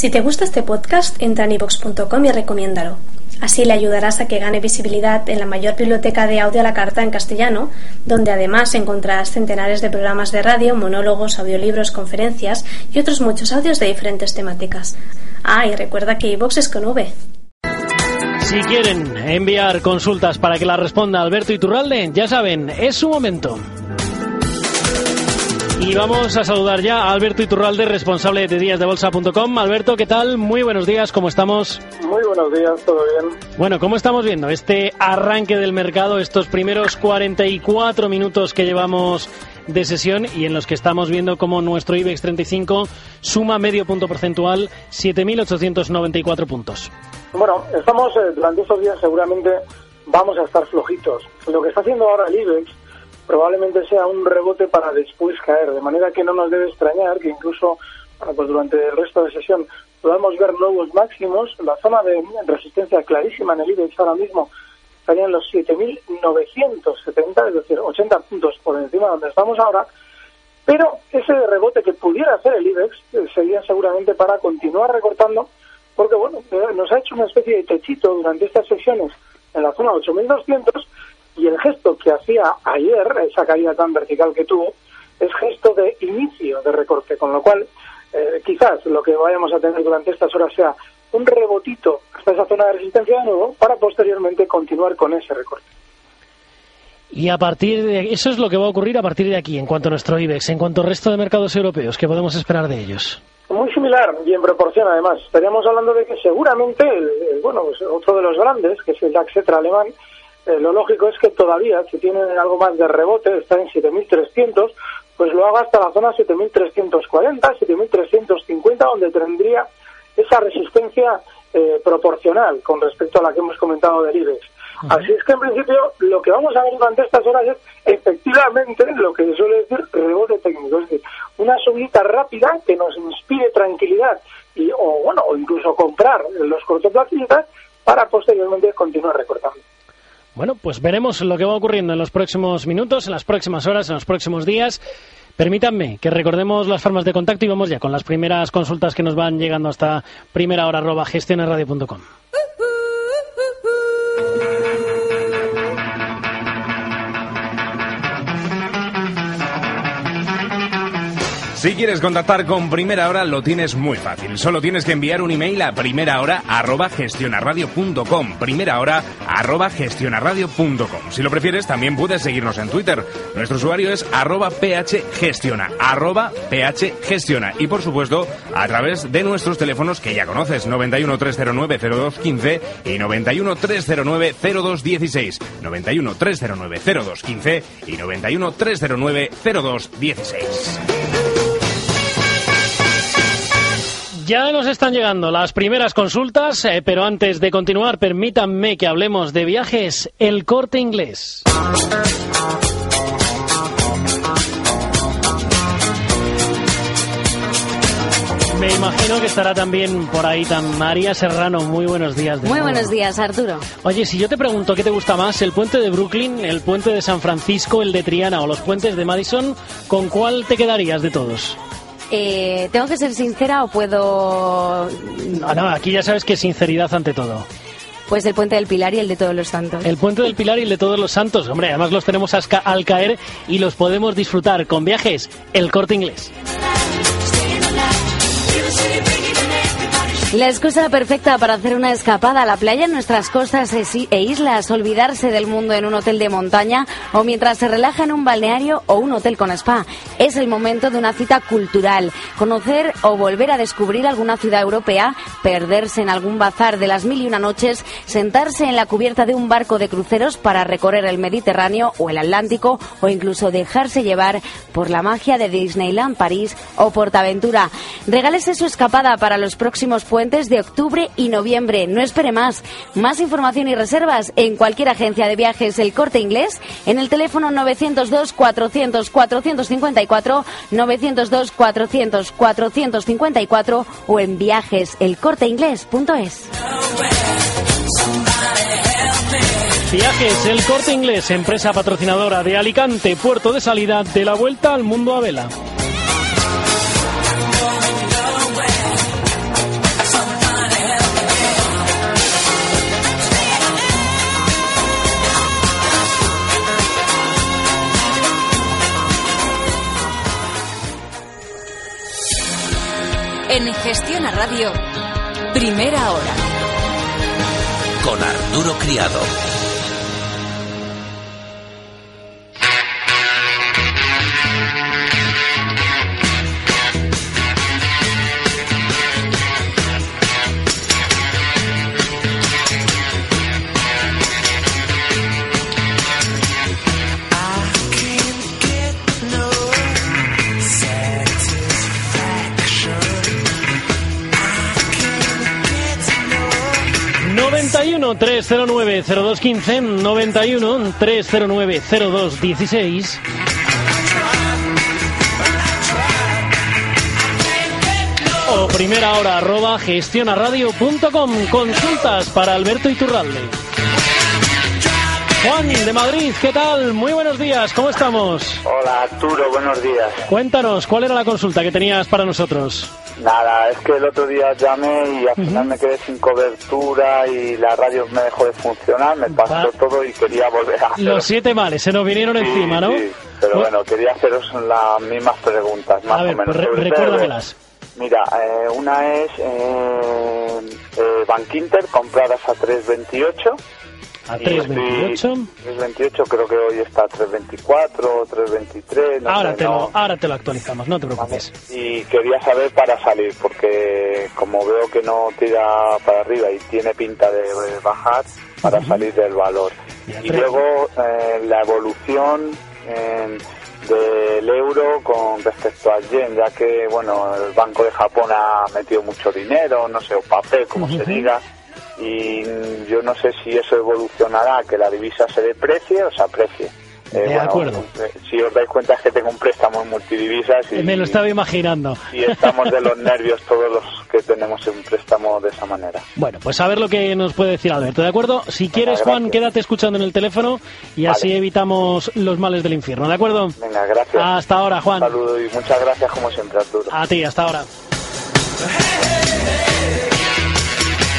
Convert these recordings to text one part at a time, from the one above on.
Si te gusta este podcast, entra en ivox.com y recomiéndalo. Así le ayudarás a que gane visibilidad en la mayor biblioteca de audio a la carta en castellano, donde además encontrarás centenares de programas de radio, monólogos, audiolibros, conferencias y otros muchos audios de diferentes temáticas. Ah, y recuerda que iVox es con V. Si quieren enviar consultas para que la responda Alberto Iturralde, ya saben, es su momento. Y vamos a saludar ya a Alberto Iturralde, responsable de díasdebolsa.com. Alberto, ¿qué tal? Muy buenos días, ¿cómo estamos? Muy buenos días, todo bien. Bueno, ¿cómo estamos viendo este arranque del mercado, estos primeros 44 minutos que llevamos de sesión y en los que estamos viendo cómo nuestro IBEX 35 suma medio punto porcentual, 7.894 puntos? Bueno, estamos eh, durante estos días seguramente vamos a estar flojitos. Lo que está haciendo ahora el IBEX probablemente sea un rebote para después caer, de manera que no nos debe extrañar que incluso pues durante el resto de sesión podamos ver nuevos máximos. La zona de resistencia clarísima en el IBEX ahora mismo estarían los 7.970, es decir, 80 puntos por encima de donde estamos ahora, pero ese rebote que pudiera hacer el IBEX eh, sería seguramente para continuar recortando, porque bueno, eh, nos ha hecho una especie de techito durante estas sesiones en la zona 8.200 y el gesto que hacía ayer, esa caída tan vertical que tuvo, es gesto de inicio de recorte, con lo cual eh, quizás lo que vayamos a tener durante estas horas sea un rebotito hasta esa zona de resistencia de nuevo para posteriormente continuar con ese recorte. Y a partir de eso es lo que va a ocurrir a partir de aquí, en cuanto a nuestro IBEX, en cuanto al resto de mercados europeos, ¿qué podemos esperar de ellos? Muy similar y en proporción además. Estaríamos hablando de que seguramente, bueno, pues otro de los grandes, que es el DAX alemán, eh, lo lógico es que todavía, si tiene algo más de rebote, está en 7.300, pues lo haga hasta la zona 7.340, 7.350, donde tendría esa resistencia eh, proporcional con respecto a la que hemos comentado del IBEX. Así es que en principio lo que vamos a ver durante estas horas es efectivamente lo que se suele decir rebote técnico, es decir, una subida rápida que nos inspire tranquilidad y o bueno o incluso comprar los cortoplacistas para posteriormente continuar recortando. Bueno, pues veremos lo que va ocurriendo en los próximos minutos, en las próximas horas, en los próximos días. Permítanme que recordemos las formas de contacto y vamos ya con las primeras consultas que nos van llegando hasta primera hora arroba. Si quieres contactar con Primera Hora lo tienes muy fácil. Solo tienes que enviar un email a primera hora arroba gestionarradio.com. Primera hora arroba gestionarradio.com. Si lo prefieres, también puedes seguirnos en Twitter. Nuestro usuario es arroba phgestiona, arroba phgestiona. Y por supuesto, a través de nuestros teléfonos que ya conoces, 91 309 0215 y 91 309 0216. 91 309 0215 y 91 309 0216. Ya nos están llegando las primeras consultas, eh, pero antes de continuar, permítanme que hablemos de viajes El Corte Inglés. Me imagino que estará también por ahí tan María Serrano. Muy buenos días. Muy buenos días, Arturo. Oye, si yo te pregunto qué te gusta más, el puente de Brooklyn, el puente de San Francisco, el de Triana o los puentes de Madison, ¿con cuál te quedarías de todos? Eh, ¿Tengo que ser sincera o puedo...? Ah, no, aquí ya sabes que sinceridad ante todo. Pues el Puente del Pilar y el de Todos los Santos. El Puente del Pilar y el de Todos los Santos. Hombre, además los tenemos al caer y los podemos disfrutar con viajes El Corte Inglés. La excusa perfecta para hacer una escapada a la playa en nuestras costas e islas, olvidarse del mundo en un hotel de montaña o mientras se relaja en un balneario o un hotel con spa. Es el momento de una cita cultural, conocer o volver a descubrir alguna ciudad europea, perderse en algún bazar de las mil y una noches, sentarse en la cubierta de un barco de cruceros para recorrer el Mediterráneo o el Atlántico o incluso dejarse llevar por la magia de Disneyland París o Portaventura. Regálese su escapada para los próximos de octubre y noviembre. No espere más. Más información y reservas en cualquier agencia de viajes El Corte Inglés en el teléfono 902 400 454 902 400 454 o en viajeselcorteinglés.es. Viajes El Corte Inglés, empresa patrocinadora de Alicante, puerto de salida de la vuelta al mundo a vela. Gestiona Radio, primera hora. Con Arturo Criado. 309 0215 91 309 0216 o primera hora arroba gestionaradio.com consultas para Alberto Iturralde Juan de Madrid, ¿qué tal? Muy buenos días, ¿cómo estamos? Hola Arturo, buenos días. Cuéntanos, ¿cuál era la consulta que tenías para nosotros? Nada, es que el otro día llamé y al final me quedé sin cobertura y la radio me dejó de funcionar, me pasó todo y quería volver a hacer... Los siete males se nos vinieron encima, ¿no? Sí, pero bueno, quería haceros las mismas preguntas, más a ver, o menos. pues re- recuérdamelas. Mira, eh, una es eh, eh, Bankinter compradas a 328. A Y 328. estoy- 328 creo que hoy está a 324 o 323. No Ahora sé, te, no. lo, ahora te lo actualizamos, no te preocupes. Y quería saber para salir, porque como veo que no tira para arriba y tiene pinta de bajar, para salir del valor. Y luego eh, la evolución eh, del euro con respecto al yen, ya que bueno el Banco de Japón ha metido mucho dinero, no sé, o papel, como se diga, y yo no sé si eso evolucionará a que la divisa se deprecie o se aprecie. Eh, De acuerdo. eh, si os dais cuenta es que tengo un préstamo en multidivisas y, Me lo estaba imaginando. y estamos de los nervios todos los que tenemos un préstamo de esa manera. Bueno, pues a ver lo que nos puede decir Alberto, ¿de acuerdo? Si quieres, Juan, quédate escuchando en el teléfono y Vale. así evitamos los males del infierno, ¿de acuerdo? Venga, gracias. Hasta ahora, Juan. Un saludo y muchas gracias como siempre, Arturo. A ti, hasta ahora.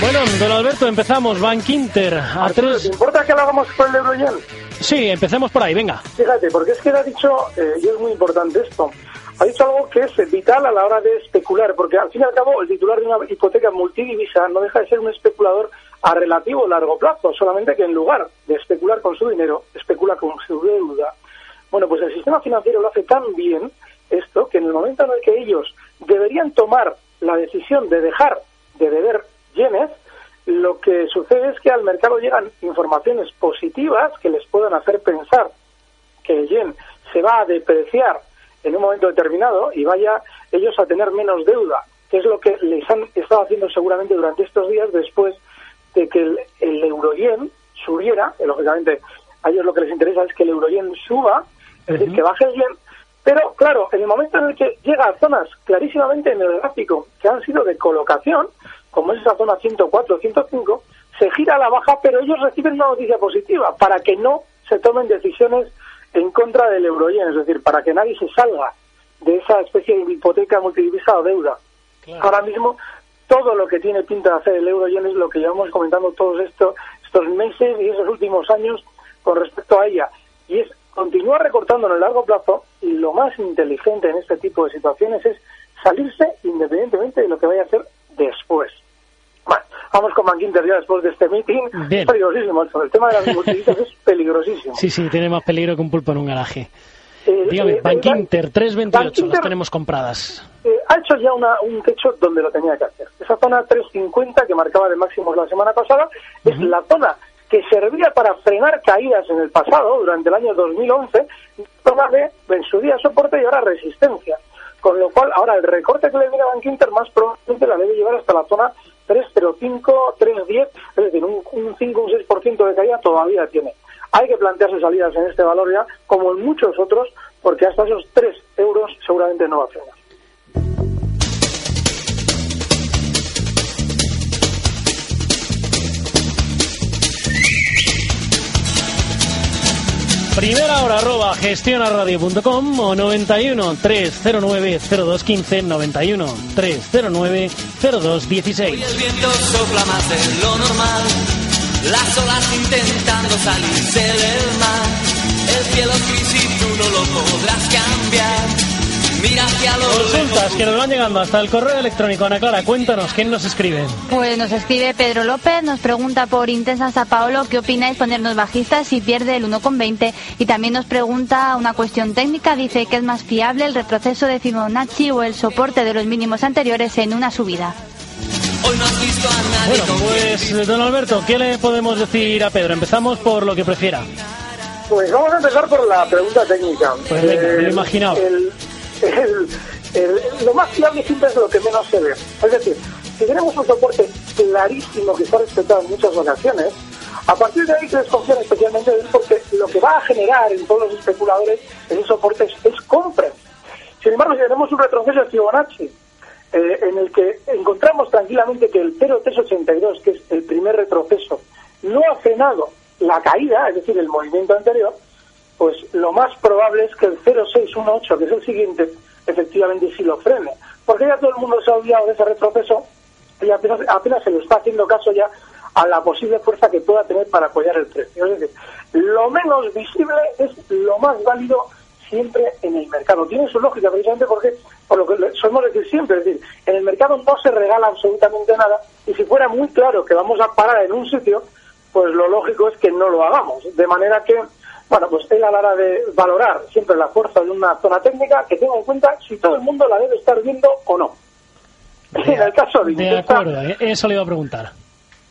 Bueno, don Alberto, empezamos. Bank Inter a Arturo, ¿te tres. importa que lo hagamos por el euro yen? Sí, empecemos por ahí, venga. Fíjate, porque es que ha dicho, eh, y es muy importante esto, ha dicho algo que es vital a la hora de especular, porque al fin y al cabo el titular de una hipoteca multidivisa no deja de ser un especulador a relativo largo plazo, solamente que en lugar de especular con su dinero, especula con su deuda. Bueno, pues el sistema financiero lo hace tan bien esto que en el momento en el que ellos deberían tomar la decisión de dejar de deber yenes, lo que sucede es que al mercado llegan informaciones positivas que les puedan hacer pensar que el yen se va a depreciar en un momento determinado y vaya ellos a tener menos deuda, que es lo que les han estado haciendo seguramente durante estos días después de que el, el euro yen subiera, que lógicamente a ellos lo que les interesa es que el euro yen suba, es decir, que baje el yen, pero claro, en el momento en el que llega a zonas clarísimamente en el gráfico que han sido de colocación, como es esa zona 104, 105, se gira a la baja, pero ellos reciben una noticia positiva para que no se tomen decisiones en contra del euro yen, es decir, para que nadie se salga de esa especie de hipoteca multidivisa o deuda. Ahora mismo todo lo que tiene pinta de hacer el euro yen es lo que llevamos comentando todos estos estos meses y esos últimos años con respecto a ella y es continuar recortando en el largo plazo y lo más inteligente en este tipo de situaciones es salirse independientemente de lo que vaya a hacer después. Vamos con Bankinter ya después de este meeting. Bien. Es peligrosísimo esto. El tema de las multidivisas es peligrosísimo. Sí, sí, tiene más peligro que un pulpo en un garaje. Eh, Dígame, eh, Bank el- Inter 328, las Bankinter- tenemos compradas. eh, ha hecho ya una- un techo donde lo tenía que hacer. Esa zona 350 que marcaba de máximos la semana pasada es la zona que servía para frenar caídas en el pasado, durante el año 2011, zona de, en su día soporte y ahora resistencia. Con lo cual, ahora el recorte que le viene a Bank Inter más probablemente la debe llevar hasta la zona 305, 310, es decir, un, un 5, un 6% de caída todavía tiene. Hay que plantearse salidas en este valor ya, como en muchos otros, porque hasta esos 3 euros seguramente no va a frenar. Primera hora arroba gestionaradio.com o 91 309 0215 91 309 0216. El viento sopla más de lo normal, las olas intentando salirse del mar. El cielo gris y tú no lo podrás cambiar. Mira hacia lo Consultas que nos van llegando hasta el correo electrónico. Ana Clara, cuéntanos, ¿quién nos escribe? Pues nos escribe Pedro López, nos pregunta por Intensa San Paolo qué opináis ponernos bajistas si pierde el 1,20 y también nos pregunta una cuestión técnica, dice que es más fiable el retroceso de Fibonacci o el soporte de los mínimos anteriores en una subida. Hoy no has visto a nadie Bueno, pues don Alberto, ¿qué le podemos decir a Pedro? Empezamos por lo que prefiera. Pues vamos a empezar por la pregunta técnica. Pues venga, me lo he imaginado. el- el- lo más fiable siempre es lo que menos se ve. Es decir, si tenemos un soporte clarísimo que está respetado en muchas ocasiones, a partir de ahí que desconfían especialmente es porque lo que va a generar en todos los especuladores ese soporte es, es compra. Sin embargo, si tenemos un retroceso de Fibonacci, eh, en el que encontramos tranquilamente que el 0,382, que es el primer retroceso, no ha frenado la caída, es decir, el movimiento anterior, pues lo más probable es que el 0618, que es el siguiente, efectivamente sí lo frene. Porque ya todo el mundo se ha olvidado de ese retroceso y apenas, apenas se le está haciendo caso ya a la posible fuerza que pueda tener para apoyar el precio. Es decir, lo menos visible es lo más válido siempre en el mercado. Tiene su lógica precisamente porque, por lo que le- solemos decir siempre, es decir, en el mercado no se regala absolutamente nada y si fuera muy claro que vamos a parar en un sitio, pues lo lógico es que no lo hagamos. De manera que, bueno, pues él hora de valorar siempre la fuerza de una zona técnica, que tenga en cuenta si todo el mundo la debe estar viendo o no. En el caso de De Intesa, acuerdo, eh, eso le iba a preguntar.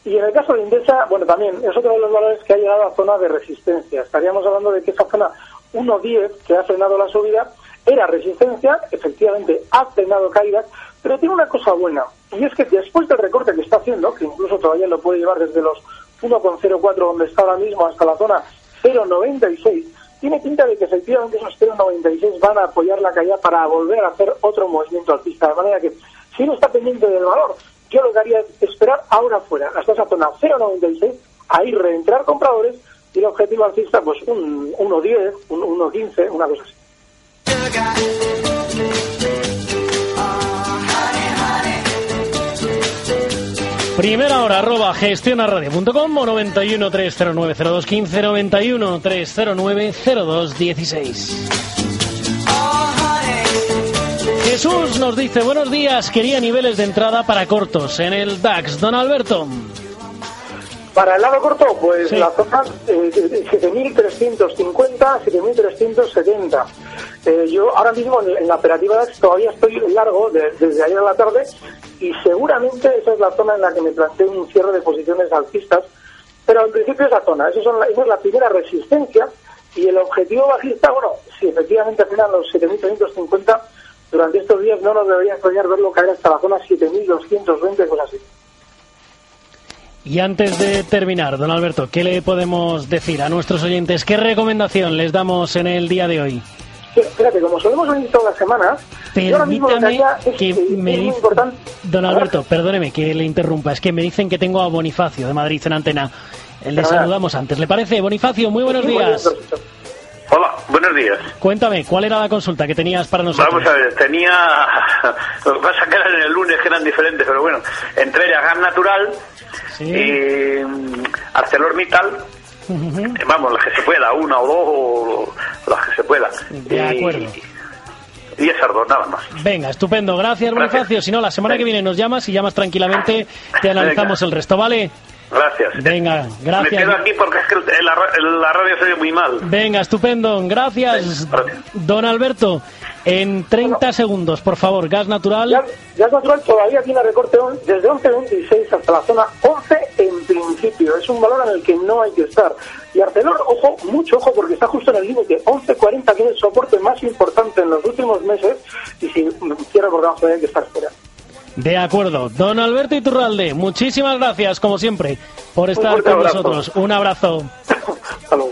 y en el caso de Indesa, bueno, también es otro de los valores que ha llegado a zona de resistencia. Estaríamos hablando de que esa zona 1.10 que ha frenado la subida era resistencia, efectivamente ha frenado caídas, pero tiene una cosa buena, y es que después del recorte que está haciendo, que incluso todavía lo puede llevar desde los 1,04 donde está ahora mismo hasta la zona 0,96, tiene pinta de que efectivamente esos 0,96 van a apoyar la caída para volver a hacer otro movimiento alcista. De manera que, si uno está pendiente del valor, yo lo que haría es esperar ahora fuera, hasta esa zona 0,96, ahí reentrar compradores y el objetivo alcista, pues un 1,10, un 1,15, una cosa así. Primera hora, arroba gestionaradio.com o 91 309 0215 91 309 0216. Jesús nos dice, buenos días, quería niveles de entrada para cortos en el DAX. Don Alberto. Para el lado corto, pues Sí. la zona eh, de 7.350, 7.370. Eh, yo ahora mismo en, en la operativa DAX todavía estoy largo de- desde ayer a la tarde y seguramente esa es la zona en la que me planteo un cierre de posiciones alcistas, pero en principio esa zona, esa, son la, esa es la primera resistencia y el objetivo bajista, bueno, si efectivamente frenan los 7.350 durante estos días no nos debería extrañar verlo caer hasta la zona 7.220, cosas así. Y antes de terminar, don Alberto, ¿qué le podemos decir a nuestros oyentes? ¿Qué recomendación les damos en el día de hoy? Sí, Fíjate, como solemos venir todas las semanas, yo ahora mismo lo que Permítame que es me dice... importante. Don Alberto, perdóneme que le interrumpa. Es que me dicen que tengo a Bonifacio de Madrid en antena. Le Fenomenal. saludamos antes. ¿Le parece? Bonifacio, muy buenos Sí, días. Hola, buenos días. Cuéntame, ¿cuál era la consulta que tenías para nosotros? Vamos a ver, tenía. Lo que pasa que eran en el lunes que eran diferentes, pero bueno. Entre ellas Gas Natural Sí. y mm, ArcelorMittal. Eh, Vamos, las que se pueda, una o dos, o las que se pueda. De Y- acuerdo. Y esas dos, nada más. Venga, estupendo. Gracias, Gracias. Bonifacio. Si no, la semana que viene nos llamas y llamas tranquilamente. Te analizamos el resto, ¿vale? Gracias. Venga, Me gracias. quedo aquí porque es que el- la, la radio se oye muy mal. Venga, estupendo. Gracias, Venga, gracias. don Alberto. En 30 segundos, por favor, gas natural. Ya, Gas Natural todavía tiene recorte on- desde 11.26 hasta la zona 11 en principio. Es un valor en el que no hay que estar. Y Arcelor, ojo, mucho ojo, porque está justo en el límite. 11.40 que es el soporte más importante en los últimos meses. Y si mm, vamos a tener que estar fuera. De acuerdo. Don Alberto Iturralde, muchísimas gracias, como siempre, por estar con abrazo. nosotros. Un abrazo. Hasta luego.